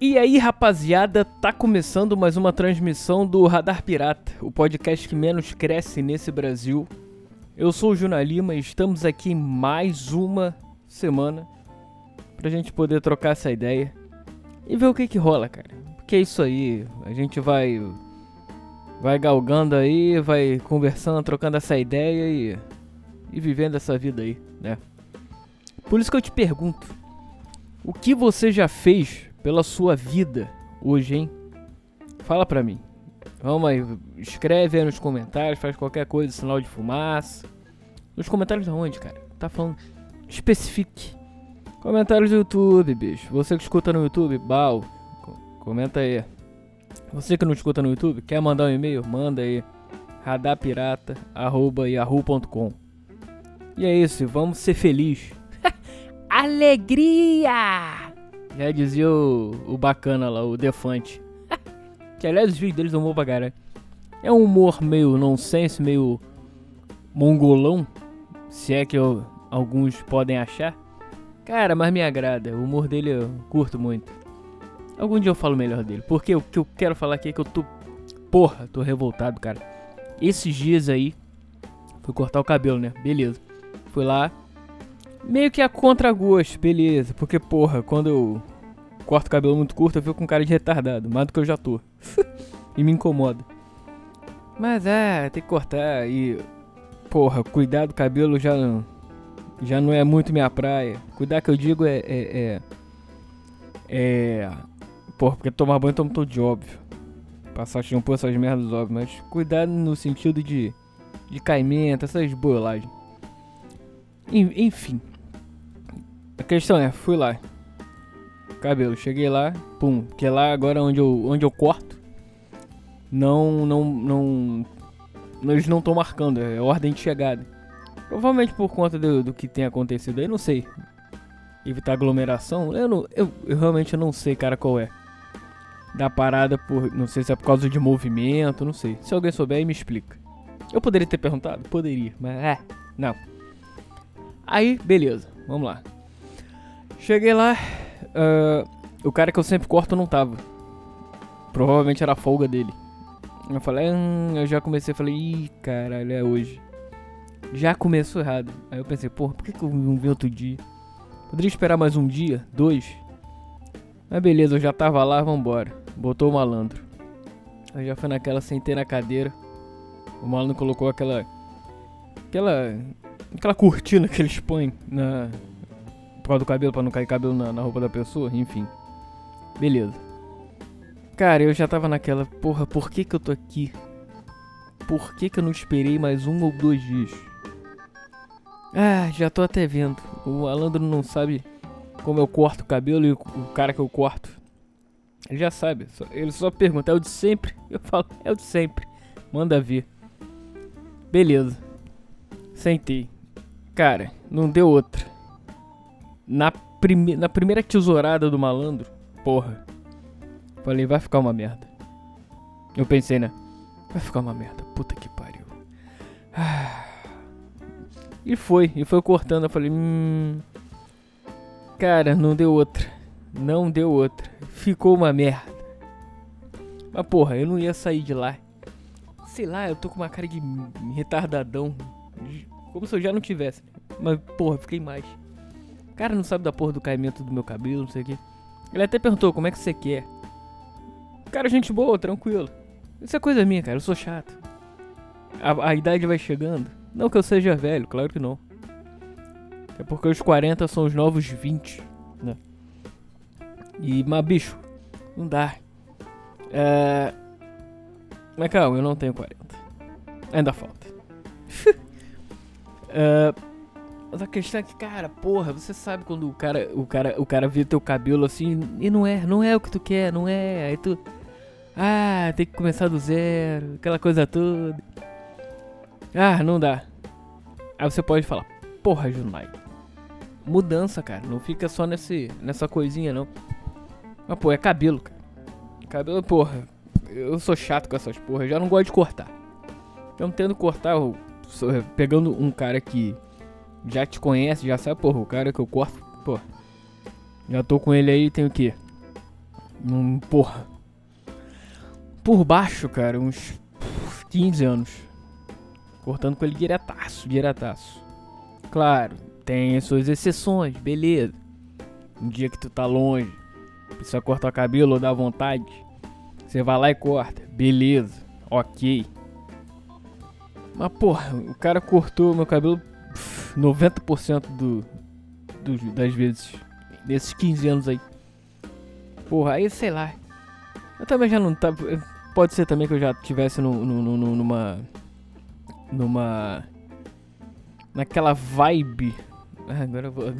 E aí, rapaziada, tá começando mais uma transmissão do Radar Pirata, o podcast que menos cresce nesse Brasil. Eu sou o Juna Lima e estamos aqui mais uma semana pra gente poder trocar essa ideia e ver o que que rola, cara. Porque é isso aí, a gente vai vai galgando aí, vai conversando, trocando essa ideia e e vivendo essa vida aí, né? Por isso que eu te pergunto, o que você já fez pela sua vida hoje, hein? Fala pra mim. Vamos aí, escreve aí nos comentários, faz qualquer coisa, sinal de fumaça. Nos comentários de onde, cara? Tá falando. Especifique. Comentários do YouTube, bicho. Você que escuta no YouTube, bal. Comenta aí. Você que não escuta no YouTube, quer mandar um e-mail? Manda aí. radapirata.yahoo.com E é isso, vamos ser felizes. Alegria! Já dizia o, o bacana lá, o Defante. que aliás os vídeos deles são bons pra caralho. É um humor meio nonsense, meio mongolão. Se é que eu, alguns podem achar. Cara, mas me agrada. O humor dele eu curto muito. Algum dia eu falo melhor dele. Porque o que eu quero falar aqui é que eu tô. Porra, tô revoltado, cara. Esses dias aí. Fui cortar o cabelo, né? Beleza. Fui lá. Meio que a contragosto, beleza. Porque, porra, quando eu corto o cabelo muito curto, eu fico com cara de retardado. Mais do que eu já tô. e me incomoda. Mas é, tem que cortar e. Porra, cuidar do cabelo já não. Já não é muito minha praia. Cuidar que eu digo é. É. É. é porra, porque tomar banho tomo todo de óbvio. Passar shampoo, essas merdas óbvio. Mas cuidar no sentido de. De caimento, essas boiolagens. Enfim. A questão é, fui lá. Cabelo, cheguei lá, pum, porque lá agora onde eu, onde eu corto, não, não, não, eles não estão marcando, é ordem de chegada. Provavelmente por conta do, do que tem acontecido aí, não sei. Evitar aglomeração, eu, não, eu, eu realmente não sei, cara, qual é. Da parada por, não sei se é por causa de movimento, não sei. Se alguém souber aí me explica. Eu poderia ter perguntado? Poderia, mas é, não. Aí, beleza, vamos lá. Cheguei lá, uh, o cara que eu sempre corto não tava. Provavelmente era a folga dele. Eu falei, hum, eu já comecei, falei, ih, caralho, é hoje. Já começou errado. Aí eu pensei, porra, por que, que eu não vi outro dia? Poderia esperar mais um dia, dois. Mas beleza, eu já tava lá, vambora. Botou o malandro. Aí já foi naquela, sentei na cadeira. O malandro colocou aquela. Aquela. Aquela cortina que eles põem na, por causa do cabelo, pra não cair cabelo na, na roupa da pessoa, enfim. Beleza. Cara, eu já tava naquela, porra, por que que eu tô aqui? Por que que eu não esperei mais um ou dois dias? Ah, já tô até vendo. O malandro não sabe como eu corto o cabelo e o cara que eu corto. Ele já sabe. Ele só pergunta, é o de sempre? Eu falo, é o de sempre. Manda ver. Beleza. Sentei. Cara, não deu outra na, prime na primeira tesourada do malandro, porra. Falei, vai ficar uma merda. Eu pensei, né? Vai ficar uma merda. Puta que pariu. E foi, e foi cortando. Eu falei, hum. Cara, não deu outra. Não deu outra. Ficou uma merda. Mas porra, eu não ia sair de lá. Sei lá, eu tô com uma cara de retardadão. Como se eu já não tivesse. Mas porra, fiquei mais cara não sabe da porra do caimento do meu cabelo, não sei o que. Ele até perguntou como é que você quer. Cara, gente boa, tranquilo. Isso é coisa minha, cara, eu sou chato. A, a idade vai chegando. Não que eu seja velho, claro que não. É porque os 40 são os novos 20, né? E, mas bicho, não dá. É... Mas calma, eu não tenho 40. Ainda falta. Mas a questão é que, cara, porra, você sabe quando o cara, o cara, o cara vê teu cabelo assim e não é, não é o que tu quer, não é. Aí tu ah, tem que começar do zero, aquela coisa toda. Ah, não dá. Aí você pode falar, porra, Junai. Mudança, cara, não fica só nesse, nessa coisinha não. Mas pô, é cabelo, cara. Cabelo, porra. Eu sou chato com essas porra, eu já não gosto de cortar. Eu não tendo cortar, eu, pegando um cara que já te conhece, já sabe, porra, o cara que eu corto, pô. Já tô com ele aí, tem o quê? Um, porra. Por baixo, cara, uns 15 anos. Cortando com ele diretaço, diretaço. Claro, tem as suas exceções, beleza. Um dia que tu tá longe, precisa cortar o cabelo ou dá vontade. Você vai lá e corta, beleza, ok. Mas porra, o cara cortou meu cabelo 90% do, do, das vezes. Nesses 15 anos aí. Porra, aí sei lá. Eu também já não tava. Pode ser também que eu já tivesse no, no, no, numa. Numa. Naquela vibe. Ah, agora eu vou.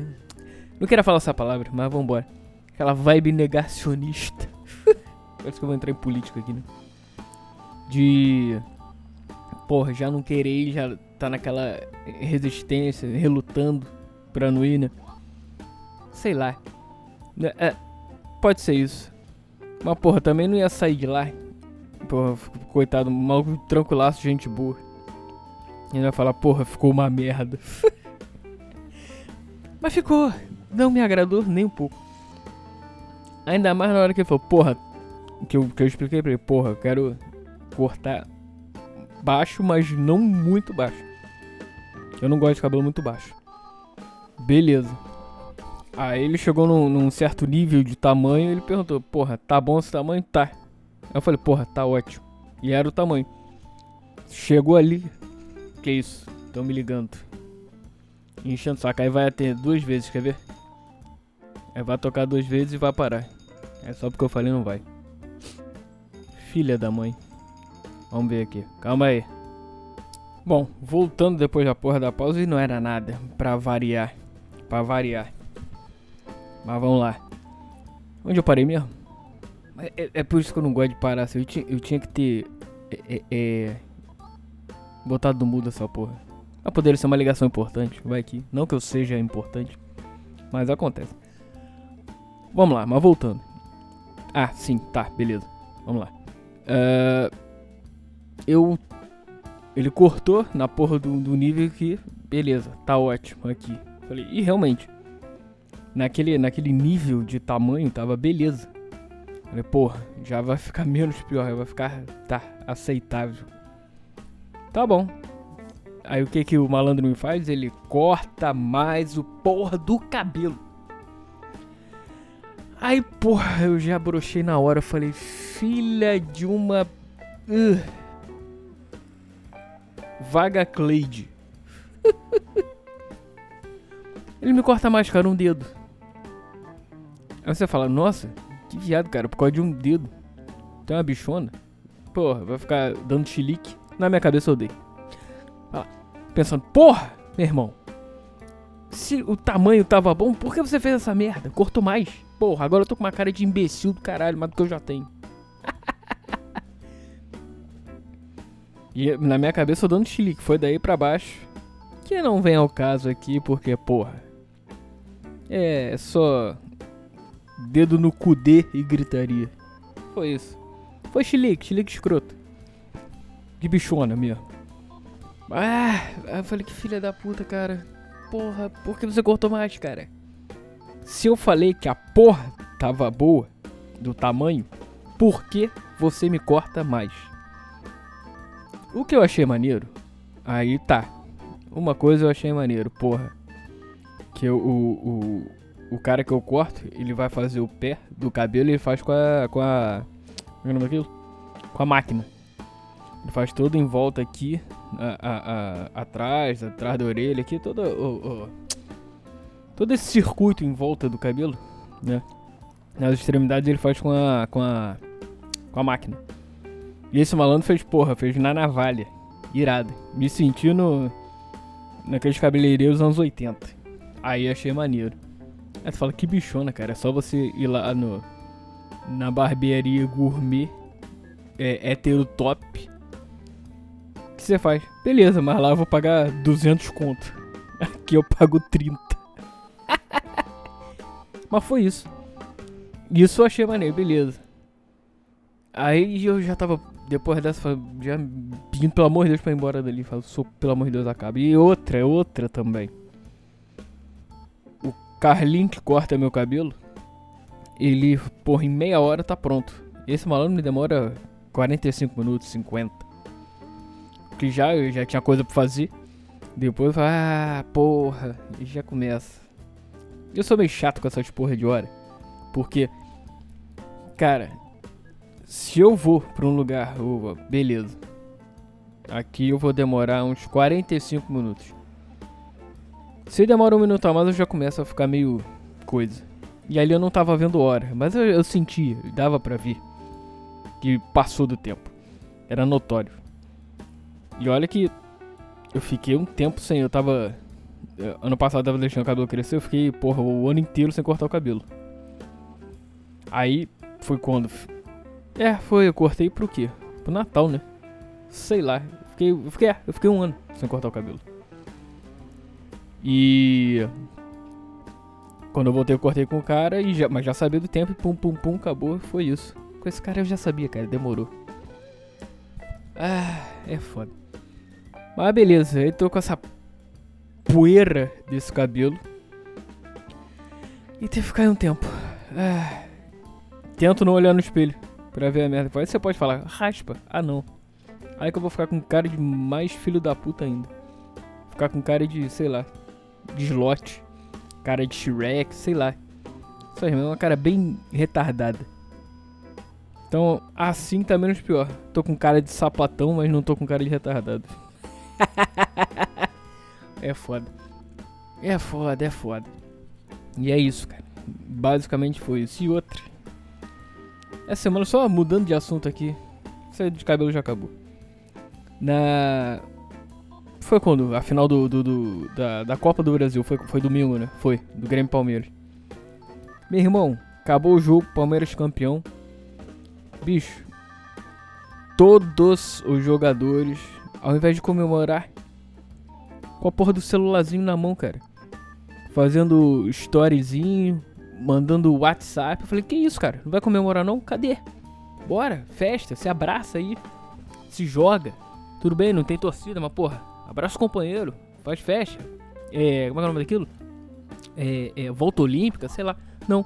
Não queria falar essa palavra, mas vambora. Aquela vibe negacionista. Parece que eu vou entrar em política aqui, né? De. Porra, já não querer, já tá naquela resistência, relutando pra não ir, né? Sei lá. É, é pode ser isso. Mas, porra, também não ia sair de lá. Porra, coitado, maluco tranquilaço, gente boa. Ele vai falar, porra, ficou uma merda. Mas ficou. Não me agradou nem um pouco. Ainda mais na hora que ele falou, porra. Que eu, que eu expliquei pra ele, porra, eu quero cortar baixo, mas não muito baixo. Eu não gosto de cabelo muito baixo. Beleza. Aí ele chegou num, num, certo nível de tamanho e ele perguntou, porra, tá bom esse tamanho? Tá. Aí eu falei, porra, tá ótimo. E era o tamanho. Chegou ali. Que isso? Tão me ligando. Enchendo o saco. Aí vai até duas vezes, quer ver? Aí vai tocar duas vezes e vai parar. É só porque eu falei não vai. Filha da mãe. Vamos ver aqui. Calma aí. Bom, voltando depois da porra da pausa e não era nada. Pra variar. Pra variar. Mas vamos lá. Onde eu parei mesmo? É, é por isso que eu não gosto de parar assim. Eu tinha, eu tinha que ter. É, é, é botado no mudo essa porra. Pra poder ser uma ligação importante. Vai aqui. Não que eu seja importante. Mas acontece. Vamos lá, mas voltando. Ah, sim, tá, beleza. Vamos lá. Uh, eu. Ele cortou na porra do, do nível que. Beleza, tá ótimo aqui. Falei, e realmente naquele, naquele nível de tamanho, tava beleza. Falei, porra, já vai ficar menos pior, vai ficar, tá, aceitável. Tá bom. Aí o que que o malandro me faz? Ele corta mais o porra do cabelo. Aí, porra, eu já brochei na hora. falei, filha de uma. Uh, vaga Cleide. Ele me corta mais, cara, um dedo. Aí você fala, nossa, que viado, cara, por causa de um dedo. Tem uma bichona. Porra, vai ficar dando chilique. Na minha cabeça eu dei. Pensando, porra, meu irmão. Se o tamanho tava bom, por que você fez essa merda? Cortou mais. Porra, agora eu tô com uma cara de imbecil do caralho, mais do que eu já tenho. E na minha cabeça eu dando chilique. Foi daí pra baixo. Que não vem ao caso aqui, porque, porra. É só dedo no cudê e gritaria. Foi isso. Foi chilique, chilique escroto. Que bichona mesmo. Ah, eu falei que filha da puta, cara. Porra, por que você cortou mais, cara? Se eu falei que a porra tava boa, do tamanho, por que você me corta mais? O que eu achei maneiro, aí tá. Uma coisa eu achei maneiro, porra. Que eu, o, o, o cara que eu corto, ele vai fazer o pé do cabelo e ele faz com a. com a. Como é o nome daquilo? Com a máquina. Ele faz todo em volta aqui, a, a, a, atrás, atrás da orelha, aqui, todo. O, o, todo esse circuito em volta do cabelo, né? Nas extremidades ele faz com a. com a. com a máquina. E esse malandro fez, porra, fez na navalha. Irado. Me senti no. naqueles cabeleireiros anos 80. Aí achei maneiro. Aí tu fala, que bichona, cara. É só você ir lá no. Na barbearia gourmet. É, hétero top. O que você faz? Beleza, mas lá eu vou pagar 200 conto. Aqui eu pago 30. mas foi isso. Isso eu achei maneiro, beleza. Aí eu já tava. Depois dessa, já pedindo pelo amor de Deus pra ir embora dali. Falo, pelo amor de Deus, acaba. E outra, outra também. Carlinho que corta meu cabelo, ele, porra, em meia hora tá pronto. Esse malandro me demora 45 minutos, 50. Que já, eu já tinha coisa pra fazer. Depois eu falo, ah, porra, e já começa. Eu sou meio chato com essas porra de hora. Porque, cara, se eu vou pra um lugar, oh, beleza. Aqui eu vou demorar uns 45 minutos. Se demora um minuto a mais, eu já começo a ficar meio coisa. E ali eu não tava vendo hora, mas eu, eu sentia, dava pra ver que passou do tempo. Era notório. E olha que eu fiquei um tempo sem, eu tava. Eh, ano passado eu tava deixando o cabelo crescer, eu fiquei, porra, o ano inteiro sem cortar o cabelo. Aí foi quando. É, foi, eu cortei pro quê? Pro Natal, né? Sei lá. Fiquei, eu fiquei, eu fiquei um ano sem cortar o cabelo. E quando eu voltei, eu cortei com o cara, e já, mas já sabia do tempo, e pum, pum, pum, acabou, foi isso. Com esse cara eu já sabia, cara, demorou. Ah, é foda. Mas beleza, eu tô com essa poeira desse cabelo. E tem que ficar um tempo. Ah, tento não olhar no espelho pra ver a merda. Aí você pode falar, raspa. Ah, não. Aí que eu vou ficar com cara de mais filho da puta ainda. Ficar com cara de, sei lá, de slot cara de Shrek, sei lá. Sua irmã é uma cara bem retardada. Então, assim tá menos pior. Tô com cara de sapatão, mas não tô com cara de retardado. é foda. É foda, é foda. E é isso, cara. Basicamente foi isso. E outra. Essa semana, só mudando de assunto aqui. Isso de cabelo já acabou. Na foi quando? A final do, do, do da, da, Copa do Brasil. Foi, foi domingo, né? Foi. Do Grêmio Palmeiras. Meu irmão, acabou o jogo. Palmeiras campeão. Bicho. Todos os jogadores, ao invés de comemorar, com a porra do celularzinho na mão, cara. Fazendo storyzinho, mandando WhatsApp. Eu falei, que isso, cara? Não vai comemorar não? Cadê? Bora, festa, se abraça aí. Se joga. Tudo bem, não tem torcida, mas porra, abraça o companheiro, faz festa. É, como é, o nome daquilo? É, é, volta olímpica, sei lá. Não.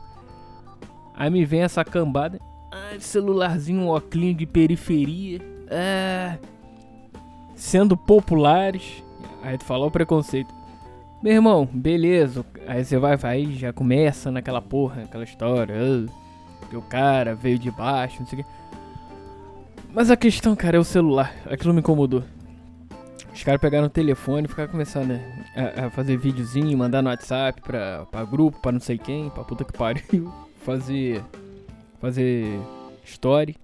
Aí me vem essa cambada. Ah, celularzinho, um óculos de periferia. Ah, sendo populares. Aí tu falou o preconceito. Meu irmão, beleza. Aí você vai, vai, já começa naquela porra, aquela história. Ah, que o cara veio de baixo, não sei o que. Mas a questão, cara, é o celular. Aquilo me incomodou. Os caras pegaram o telefone e ficaram começando a, a, fazer videozinho, mandar no WhatsApp pra, pra grupo, pra não sei quem, pra puta que pariu. Fazer. Fazer. Story.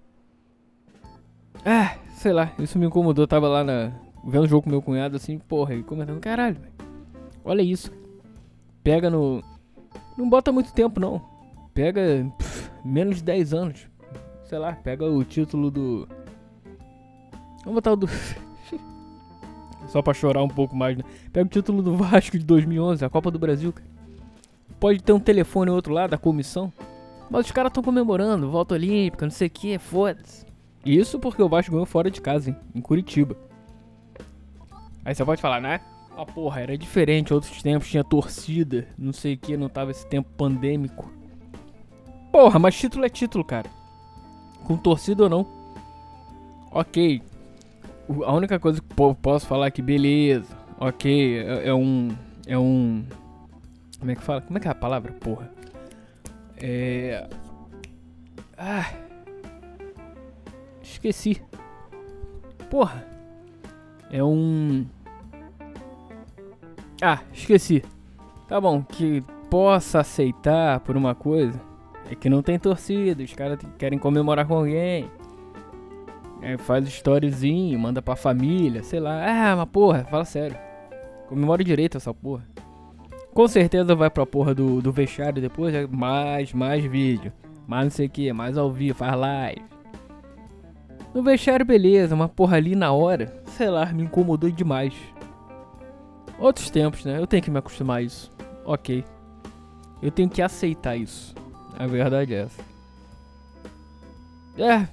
Ah, sei lá, isso me incomodou. Eu tava lá na, vendo o jogo com meu cunhado assim, porra, e comentando, caralho, véio, olha isso. Pega no. Não bota muito tempo não. Pega pff, menos de 10 anos. Sei lá, pega o título do. Vamos botar o do. Só pra chorar um pouco mais, né? Pega o título do Vasco de 2011, a Copa do Brasil. Pode ter um telefone outro lado da comissão. Mas os caras estão comemorando, volta olímpica, não sei o que, foda-se. Isso porque o Vasco ganhou fora de casa, hein? Em Curitiba. Aí você pode falar, né? Ah, porra, era diferente, outros tempos tinha torcida, não sei o que, não tava esse tempo pandêmico. Porra, mas título é título, cara. Com torcida ou não. Ok, a única coisa que posso falar que beleza, ok, é, é, um. É um. Como é que fala? Como é que é a palavra? Porra. É. Ah. Esqueci. Porra. É um. Ah, esqueci. Tá bom, que possa aceitar por uma coisa é que não tem torcida, os caras querem comemorar com alguém. É, faz storyzinho, manda pra família, sei lá. Ah, mas porra, fala sério. Comemora direito essa porra. Com certeza vai pra porra do, do vestiário depois, é mais, mais vídeo. Mais não sei o que, mais ao vivo, faz live. No vestiário, beleza, mas porra ali na hora, sei lá, me incomodou demais. Outros tempos, né? Eu tenho que me acostumar a isso. Ok. Eu tenho que aceitar isso. A verdade é essa. É,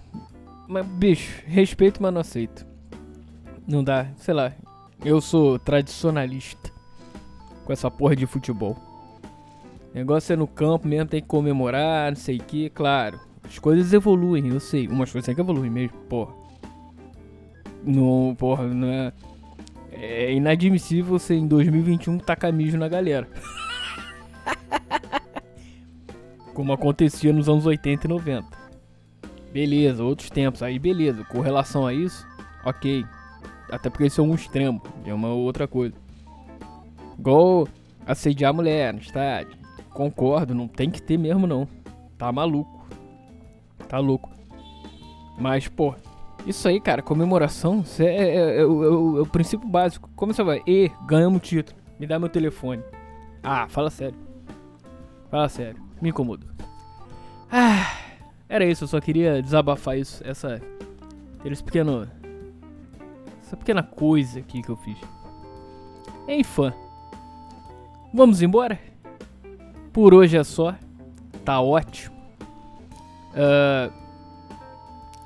mas, bicho, respeito, mas não aceito. Não dá, sei lá. Eu sou tradicionalista com essa porra de futebol. Negócio é no campo mesmo, tem que comemorar, não sei o que, claro. As coisas evoluem, eu sei. Umas coisas tem que evoluir mesmo, porra. Não, porra, não é. É inadmissível você em 2021 tacar mijo na galera. Como acontecia nos anos 80 e 90. Beleza, outros tempos. Aí beleza, com relação a isso, ok. Até porque isso é um extremo, é uma outra coisa. Igual assediar a mulher no estádio. Concordo, não tem que ter mesmo não. Tá maluco. Tá louco. Mas, pô, isso aí, cara, comemoração, é, é, é, é o, é, o, princípio básico. Como você vai? E, ganhamos o título. Me dá meu telefone. Ah, fala sério. Fala sério. Me incomoda. Ah, era isso, eu só queria desabafar isso. Essa. Esse pequeno. Essa pequena coisa aqui que eu fiz. Hein, fã? Vamos embora? Por hoje é só. Tá ótimo. Uh,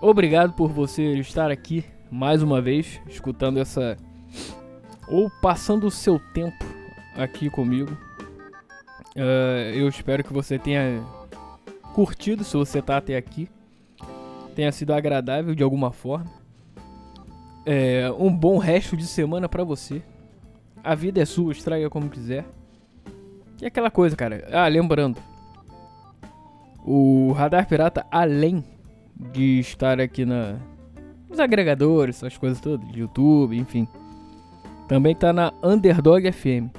obrigado por você estar aqui mais uma vez, escutando essa. Ou passando o seu tempo aqui comigo. Uh, eu espero que você tenha curtido, se você tá até aqui. Tenha sido agradável de alguma forma. É, um bom resto de semana para você. A vida é sua, estraga como quiser. E aquela coisa, cara. Ah, lembrando. O Radar Pirata, além de estar aqui na, nos agregadores, essas coisas todas, YouTube, enfim. Também tá na Underdog FM.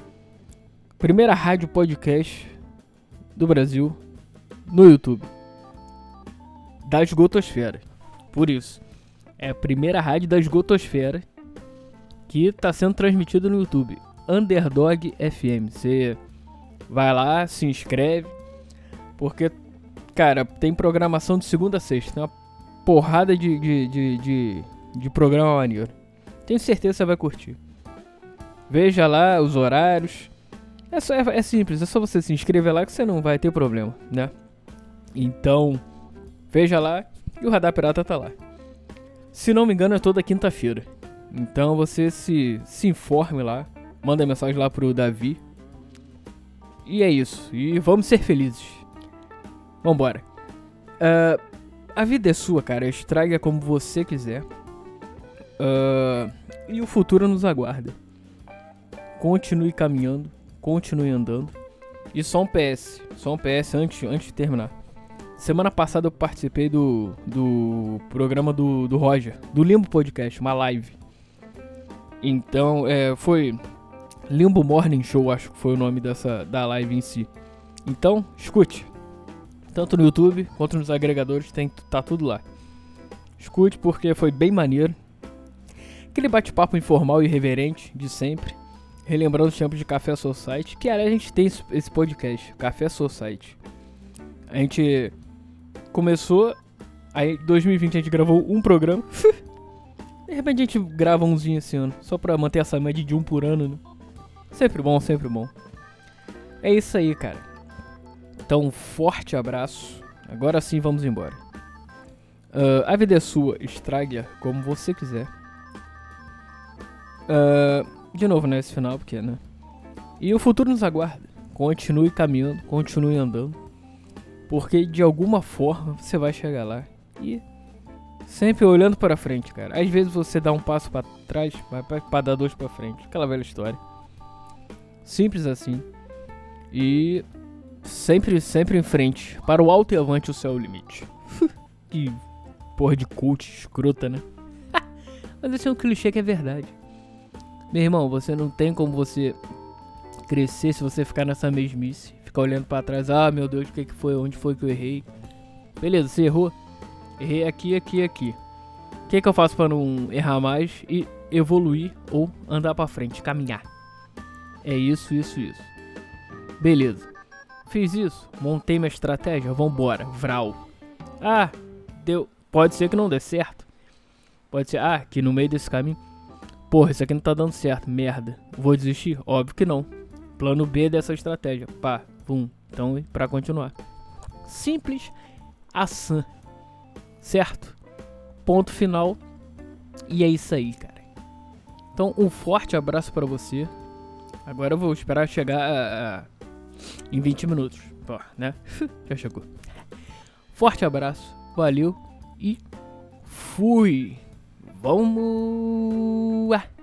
Primeira rádio podcast do Brasil no YouTube. Da esgotosfera. Por isso. É a primeira rádio da esgotosfera que está sendo transmitida no YouTube. Underdog FM. Você Vai lá, se inscreve. Porque, cara, tem programação de segunda a sexta. Tem uma porrada de, de, de, de, de programa maneiro. Tenho certeza que você vai curtir. Veja lá os horários. É, só, é, é, simples, é só você se inscrever lá que você não vai ter problema, né? Então, veja lá e o Radar Pirata tá lá. Se não me engano, é toda quinta-feira. Então você se, se informe lá. Manda mensagem lá pro Davi, e é isso. E vamos ser felizes. Vambora. Uh, a vida é sua, cara. Estraga como você quiser. Uh, e o futuro nos aguarda. Continue caminhando. Continue andando. E só um PS. Só um PS antes, antes de terminar. Semana passada eu participei do, do programa do, do Roger, do Limbo Podcast, uma live. Então, é, foi Limbo Morning Show, acho que foi o nome dessa da live em si. Então, escute. Tanto no YouTube quanto nos agregadores, tem tá tudo lá. Escute porque foi bem maneiro. Aquele bate-papo informal e irreverente de sempre. Relembrando os tempos de Café Society, que aliás a gente tem esse podcast, Café Society. A gente começou, aí em 2020 a gente gravou um programa. de repente a gente grava umzinho esse ano, só pra manter essa média de um por ano, né? Sempre bom, sempre bom. É isso aí, cara. Então, um forte abraço. Agora sim, vamos embora. Uh, a vida é sua, estrague-a como você quiser. Uh, de novo, né? Esse final, porque, né? E o futuro nos aguarda. Continue caminhando, continue andando. Porque de alguma forma você vai chegar lá. E sempre olhando para frente, cara. Às vezes você dá um passo para trás, para dar dois para frente. Aquela velha história. Simples assim. E sempre, sempre em frente. Para o alto e avante o céu é o limite. que porra de cult escrota, né? Mas esse é um clichê que é verdade. Meu irmão, você não tem como você crescer se você ficar nessa mesmice. Ficar olhando para trás. Ah, meu Deus, o que, que foi? Onde foi que eu errei? Beleza, você errou. Errei aqui, aqui, aqui. O que, que eu faço para não errar mais e evoluir ou andar para frente, caminhar? É isso, isso, isso. Beleza. Fiz isso, montei minha estratégia, vambora, vral. Ah, deu. Pode ser que não dê certo. Pode ser, ah, que no meio desse caminho. Porra, isso aqui não tá dando certo, merda. Vou desistir? Óbvio que não. Plano B dessa estratégia. Pá, pum. Então, pra continuar. Simples assim. Certo? Ponto final. E é isso aí, cara. Então, um forte abraço para você. Agora eu vou esperar chegar a, em 20 minutos. Pô, né? Já chegou. Forte abraço, valeu e fui! Vamos!